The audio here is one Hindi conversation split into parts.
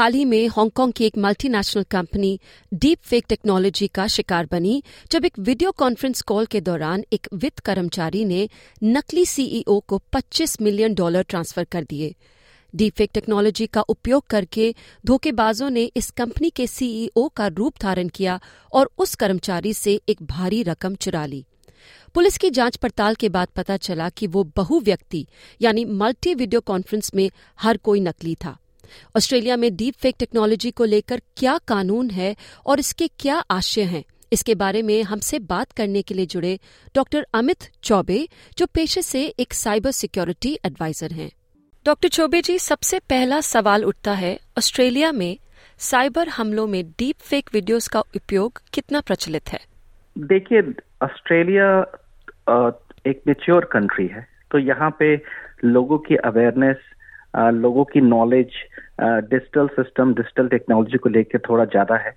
हाल ही में हांगकांग की एक multinational company deep fake technology का शिकार बनी, जब एक वीडियो कॉन्फ्रेंस कॉल के दौरान एक वित्त कर्मचारी ने नकली सीईओ को 25 मिलियन डॉलर ट्रांसफ़र कर दिए। डीप फेक टेक्नोलॉजी का उपयोग करके धोखेबाजों ने इस कंपनी के सीईओ का रूप धारण किया और उस कर्मचारी से एक भारी रकम चुरा ली। पुलिस की जाँच पड़ताल के बाद पता चला कि वो बहु व्यक्ति, यानी मल्टी वीडियो कॉन्फ्रेंस में हर कोई नकली था। ऑस्ट्रेलिया में डीप फेक टेक्नोलॉजी को लेकर क्या कानून है और इसके क्या आशय हैं? इसके बारे में हमसे बात करने के लिए जुड़े डॉक्टर अमित चौबे, जो पेशे से एक साइबर सिक्योरिटी एडवाइजर हैं। डॉक्टर चौबे जी, सबसे पहला सवाल उठता है, ऑस्ट्रेलिया में साइबर हमलों में डीप फेक वीडियोस का उपयोग कितना प्रचलित है? देखिए, ऑस्ट्रेलिया एक मेच्योर कंट्री है तो यहाँ पे लोगों की अवेयरनेस लोगों की knowledge digital system digital technology को लेकर थोड़ा ज़्यादा है।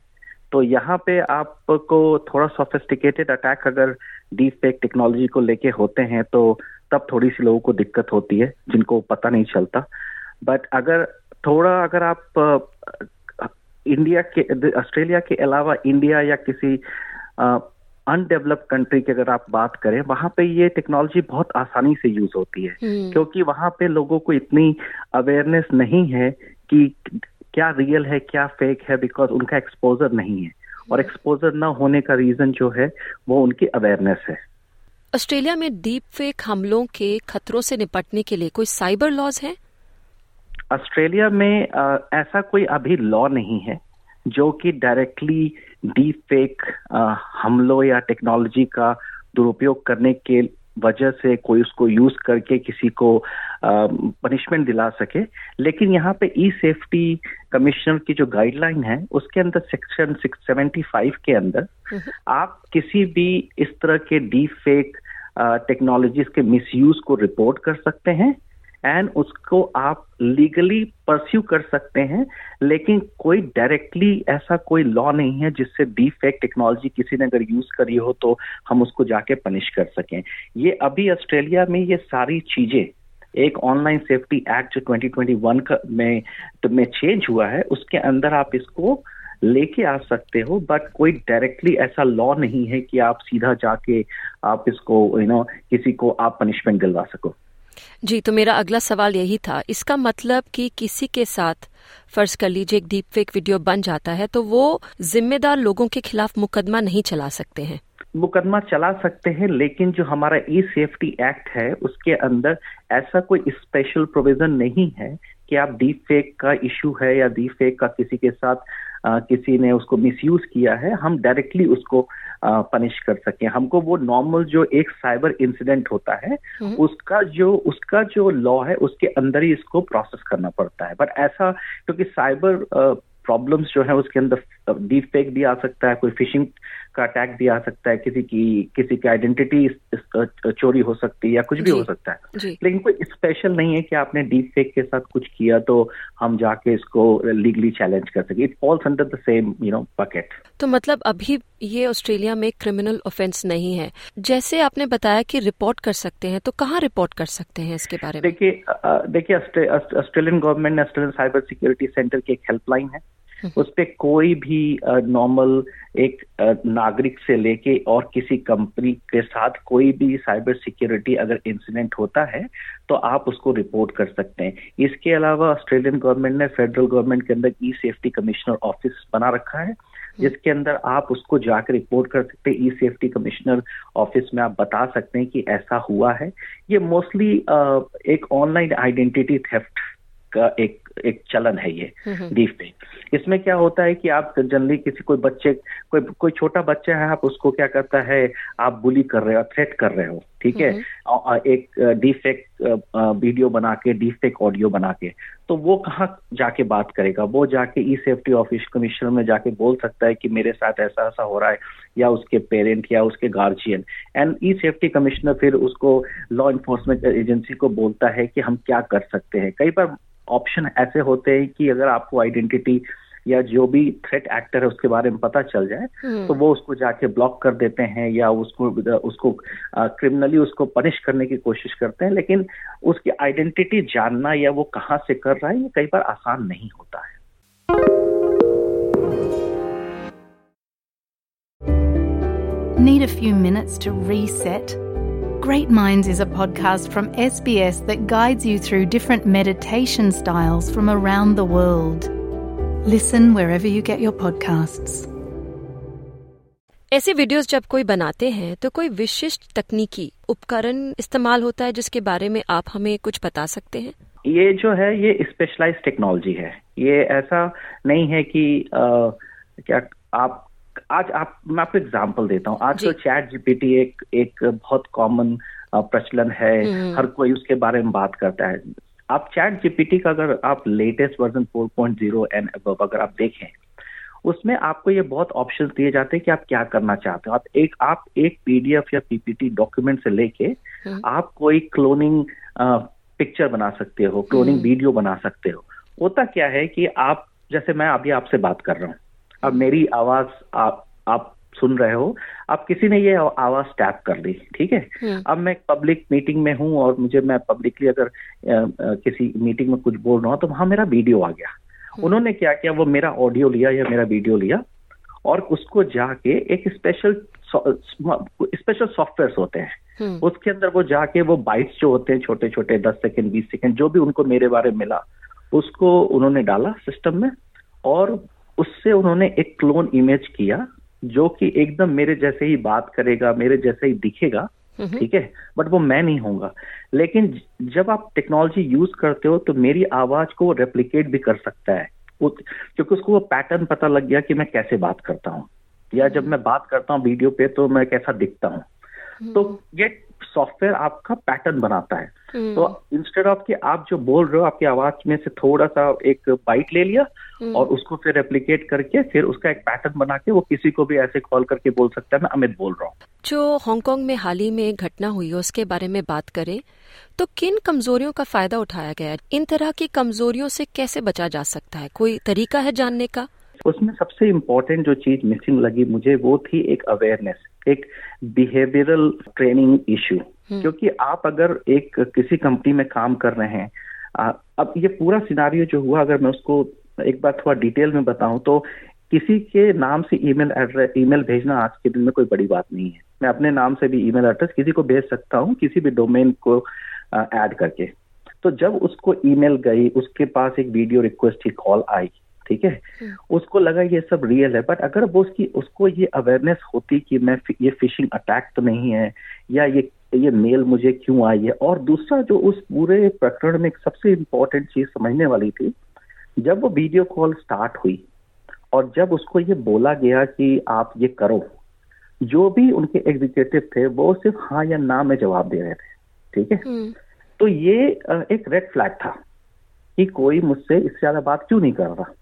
तो यहाँ पे आपको थोड़ा सोफिस्टिकेटेड अटैक अगर डीप फेक टेक्नोलॉजी को लेके होते हैं तो तब थोड़ी सी लोगों को दिक्कत होती है, जिनको पता नहीं चलता। बट अगर थोड़ा अगर आप इंडिया के ऑस्ट्रेलिया के अलावा इंडिया या किसी अनडेवलप्ड कंट्री की अगर आप बात करें वहाँ पे ये टेक्नोलॉजी बहुत आसानी से यूज़ होती है। क्योंकि वहाँ पे लोगों को इतनी अवेयरनेस नहीं है कि क्या रियल है क्या फेक है बिकॉज़ उनका एक्सपोजर नहीं है। और एक्सपोजर न होने का रीजन जो है वो उनकी अवेयरनेस है। ऑस्ट्रेलिया में डीप फेक हमलों के खतरों से निपटने के लिए कोई साइबर लॉज है? ऑस्ट्रेलिया में आ, ऐसा कोई अभी लॉ नहीं है। जो कि डायरेक्टली डीप फेक हमलों या टेक्नोलॉजी का दुरुपयोग करने के वजह से कोई उसको यूज़ करके किसी को पनिशमेंट दिला सके। लेकिन यहाँ पे ई सेफ्टी कमिश्नर की जो गाइडलाइन है उसके अंदर सेक्शन 675 के अंदर आप किसी भी इस तरह के डीप फेक टेक्नोलॉजीज़ के मिसयूज को रिपोर्ट कर सकते हैं। एंड उसको आप लीगली परस्यू कर सकते हैं लेकिन कोई डायरेक्टली ऐसा कोई लॉ नहीं है जिससे डी फेक टेक्नोलॉजी किसी ने अगर यूज़ करी हो तो हम उसको जाके पनिश कर सकें। ये अभी ऑस्ट्रेलिया में ये सारी चीज़ें एक ऑनलाइन सेफ्टी एक्ट जो 2021 का में तो में चेंज हुआ है उसके अंदर आप इसको लेके आ सकते हो बट कोई डायरेक्टली ऐसा लॉ नहीं है कि आप सीधा जाके आप इसको यू you नो know, किसी को आप पनिशमेंट दिलवा सको। जी तो मेरा अगला सवाल यही था। इसका मतलब कि किसी के साथ फ़र्ज़ कर लीजिए एक डीप फेक वीडियो बन जाता है तो वो जिम्मेदार लोगों के खिलाफ मुकदमा नहीं चला सकते हैं। मुकदमा चला सकते हैं लेकिन जो हमारा ई सेफ्टी एक्ट है उसके अंदर ऐसा कोई स्पेशल प्रोविज़न नहीं है कि आप डीप फेक का इशू है या डीप फेक का किसी के साथ आ, किसी ने उसको मिसयूज किया है। हम डायरेक्टली उसको पनिश कर सके हमको वो नॉर्मल जो एक साइबर इंसिडेंट होता है हम्म। उसका जो उसका जो लॉ है उसके अंदर ही इसको प्रोसेस करना पड़ता है बट ऐसा क्योंकि साइबर प्रॉब्लम्स जो है उसके अंदर डीप फेक भी आ सकता है कोई फिशिंग का अटैक भी आ सकता है किसी की किसी की आइडेंटिटी चोरी हो सकती है या कुछ भी हो सकता है। लेकिन कोई स्पेशल नहीं है कि आपने डीप फेक के साथ कुछ किया तो हम जाके इसको लीगली चैलेंज कर सके। It falls under the same you know bucket तो मतलब अभी ये ऑस्ट्रेलिया में क्रिमिनल ऑफेंस नहीं है। जैसे आपने बताया कि रिपोर्ट कर सकते हैं तो कहाँ रिपोर्ट कर सकते हैं इसके बारे में? देखिए देखिए ऑस्ट्रेलियन गवर्नमेंट ने ऑस्ट्रेलियन साइबर सिक्योरिटी सेंटर की एक हेल्पलाइन है। उस पर कोई भी नॉर्मल एक नागरिक से लेके और किसी कंपनी के साथ कोई भी साइबर सिक्योरिटी अगर इंसिडेंट होता है तो आप उसको रिपोर्ट कर सकते हैं। इसके अलावा ऑस्ट्रेलियन गवर्नमेंट ने फेडरल गवर्नमेंट के अंदर ई सेफ्टी कमिश्नर ऑफ़िस बना रखा है, जिसके अंदर आप उसको जाकर रिपोर्ट कर सकते हैं। ई सेफ्टी कमिश्नर ऑफ़िस में आप बता सकते हैं कि ऐसा हुआ है। ये मोस्टली एक ऑनलाइन आइडेंटिटी थेफ्ट का एक एक चलन है ये डीप फेक इसमें क्या होता है कि आप जनरली किसी कोई बच्चे कोई कोई छोटा बच्चा है आप उसको क्या करता है आप बुली कर रहे हो थ्रेट कर रहे हो ठीक है? एक डीफेक वीडियो बना के डीफेक ऑडियो बना के तो वो कहाँ जाके बात करेगा? वो जाके ई सेफ्टी ऑफ़िस कमिश्नर में जाके बोल सकता है कि मेरे साथ ऐसा ऐसा हो रहा है या उसके पेरेंट या उसके guardian and e safety commissioner फिर उसको लॉ इन्फोर्समेंट एजेंसी को बोलता है कि हम क्या कर सकते हैं। कई बार ऑप्शन ऐसे होते हैं कि अगर आपको आइडेंटिटी या जो भी थ्रेट एक्टर है उसके बारे में पता चल जाए हम्म। तो वो उसको जाके ब्लॉक कर देते हैं या उसको उसको क्रिमिनली उसको पनिश करने की कोशिश करते हैं लेकिन उसकी आइडेंटिटी जानना या वो कहाँ से कर रहा है ये कई बार आसान नहीं होता है Need a few minutes to reset? Great Minds is a podcast from SBS that guides you through different meditation styles from around the world. Listen wherever you get your podcasts. ऐसे वीडियोस जब कोई बनाते हैं तो कोई विशिष्ट तकनीकी उपकरण इस्तेमाल होता है जिसके बारे में आप हमें कुछ बता सकते हैं ये जो है ये स्पेशलाइज टेक्नोलॉजी है ये ऐसा नहीं है कि आ, क्या आप आज आप मैं आपको एग्ज़ाम्पल देता हूँ। आज तो चैट जीपीटी एक एक बहुत कॉमन प्रचलन है। हम्म। हर कोई उसके बारे में बात करता है। आप चैट जीपीटी का अगर आप लेटेस्ट वर्जन 4.0 एंड अगर आप देखें उसमें आपको ये बहुत ऑप्शन दिए जाते हैं कि आप क्या करना चाहते हो। आप एक आप एक पीडीएफ या पीपीटी डॉक्यूमेंट से लेके हम्म। आप कोई क्लोनिंग पिक्चर बना सकते हो क्लोनिंग हम्म। वीडियो बना सकते हो। होता क्या है कि आप जैसे मैं अभी आपसे बात कर रहा हूँ। अब मेरी आवाज़ आप आप सुन रहे हो अब किसी ने ये आवाज़ टैप कर ली ठीक है हम्म। अब मैं पब्लिक मीटिंग में हूँ और मुझे मैं पब्लिकली अगर आ, आ, किसी मीटिंग में कुछ बोल रहा हूँ तो वहाँ मेरा वीडियो आ गया हम्म। उन्होंने क्या किया वो मेरा ऑडियो लिया या मेरा वीडियो लिया और उसको जाके एक स्पेशल स्पेशल सॉफ्टवेयर होते हैं हम्म। उसके अंदर वो जाके वो बाइट्स जो होते हैं छोटे छोटे दस सेकेंड बीस सेकेंड जो भी उनको मेरे बारे में मिला उसको उन्होंने डाला सिस्टम में और उससे उन्होंने एक क्लोन इमेज किया जो कि एकदम मेरे जैसे ही बात करेगा मेरे जैसे ही दिखेगा ठीक है? बट वो मैं नहीं होऊँगा। लेकिन जब आप टेक्नोलॉजी यूज़ करते हो तो मेरी आवाज़ को रेप्लीकेट भी कर सकता है। क्योंकि उसको वो पैटर्न पता लग गया कि मैं कैसे बात करता हूँ। या जब मैं बात करता हूँ वीडियो पे तो मैं कैसा दिखता हूँ। तो ये सॉफ्टवेयर आपका पैटर्न बनाता है। हम्म। तो इंस्टेड ऑफ़ कि आप जो बोल रहे हो आपकी आवाज़ में से थोड़ा सा एक बाइट ले लिया हम्म। और उसको फिर रेप्लीकेट करके फिर उसका एक पैटर्न बना के वो किसी को भी ऐसे कॉल करके बोल सकता है मैं अमित बोल रहा हूँ। जो हांगकांग में हाल ही में एक घटना हुई है उसके बारे में बात करें तो किन कमजोरियों का फ़ायदा उठाया गया है? इन तरह की कमजोरियों से कैसे बचा जा सकता है? कोई तरीका है जानने का? उसमें सबसे इम्पोर्टेंट जो चीज़ मिसिंग लगी मुझे वो थी एक अवेयरनेस एक बिहेवियरल ट्रेनिंग इश्यू क्योंकि आप अगर एक किसी कंपनी में काम कर रहे हैं आ, अब ये पूरा सिनारियो जो हुआ अगर मैं उसको एक बार थोड़ा डिटेल में बताऊँ तो किसी के नाम से ईमेल एड्रेस ईमेल भेजना आज के दिन में कोई बड़ी बात नहीं है। मैं अपने नाम से भी ईमेल एड्रेस किसी को भेज सकता हूँ किसी भी डोमेन को ऐड करके। तो जब उसको ईमेल गई उसके पास एक वीडियो रिक्वेस्ट की कॉल आई ठीक है हम्म। उसको लगा ये सब रियल है बट अगर वो उसकी उसको ये अवेयरनेस होती कि मैं ये फिशिंग अटैक तो नहीं है या ये ये मेल मुझे क्यों आई है और दूसरा जो उस पूरे प्रकरण में सबसे इम्पोर्टेंट चीज़ समझने वाली थी जब वो वीडियो कॉल स्टार्ट हुई और जब उसको ये बोला गया कि आप ये करो जो भी उनके एग्जीक्यूटिव थे वो सिर्फ़ हाँ या ना में जवाब दे रहे थे ठीक है हम्म। तो ये एक रेड फ्लैग था कि कोई मुझसे इससे ज़्यादा बात क्यों नहीं कर रहा।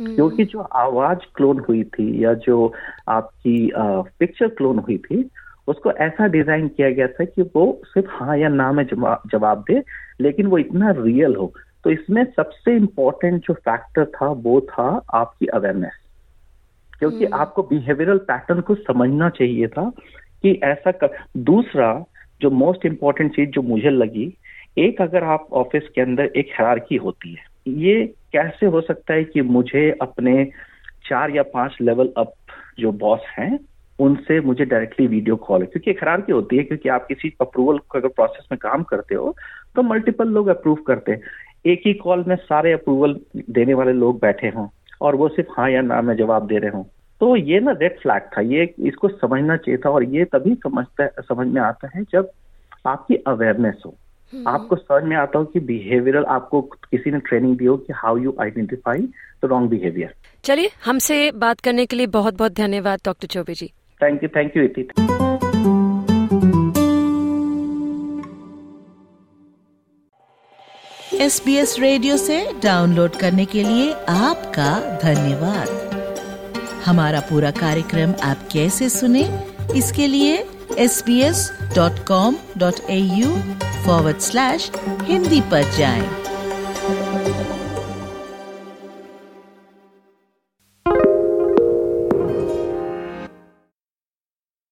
क्योंकि जो आवाज़ क्लोन हुई थी या जो आपकी पिक्चर क्लोन हुई थी उसको ऐसा डिज़ाइन किया गया था कि वो सिर्फ़ हाँ या ना में जवाब दे लेकिन वो इतना रियल हो। तो इसमें सबसे इंपॉर्टेंट जो फैक्टर था वो था आपकी अवेयरनेस क्योंकि hmm. आपको बिहेवियरल पैटर्न को समझना चाहिए था कि ऐसा कर दूसरा जो मोस्ट इंपॉर्टेंट चीज़ जो मुझे लगी एक अगर आप ऑफ़िस के अंदर एक हरारकी होती है ये कैसे हो सकता है कि मुझे अपने चार या पाँच लेवल अप जो बॉस हैं, उनसे मुझे डायरेक्टली वीडियो कॉल क्योंकि एक हरारकी होती है, क्योंकि आप किसी अप्रूवल अगर प्रोसेस में काम करते हो तो मल्टीपल लोग अप्रूव करते हैं। एक ही कॉल में सारे अप्रूवल देने वाले लोग बैठे हों, और वो सिर्फ़ हाँ या ना में जवाब दे रहे हों। तो ये ना रेड फ्लैग था, ये इसको समझना चाहिए था, और ये तभी समझता समझ में आता है जब आपकी अवेयरनेस हो। आपको समझ में आता हो कि बिहेवियरल आपको किसी ने ट्रेनिंग दी हो कि how you identify the wrong behaviour चलिए हमसे बात करने के लिए बहुत बहुत धन्यवाद doctor Chaubey ji. Thank you thank you इति एस बी एस रेडियो से डाउनलोड करने के लिए आपका धन्यवाद। हमारा पूरा कार्यक्रम आप कैसे सुने इसके लिए S B S dot com dot A U forward slash Hindi पर जाएँ।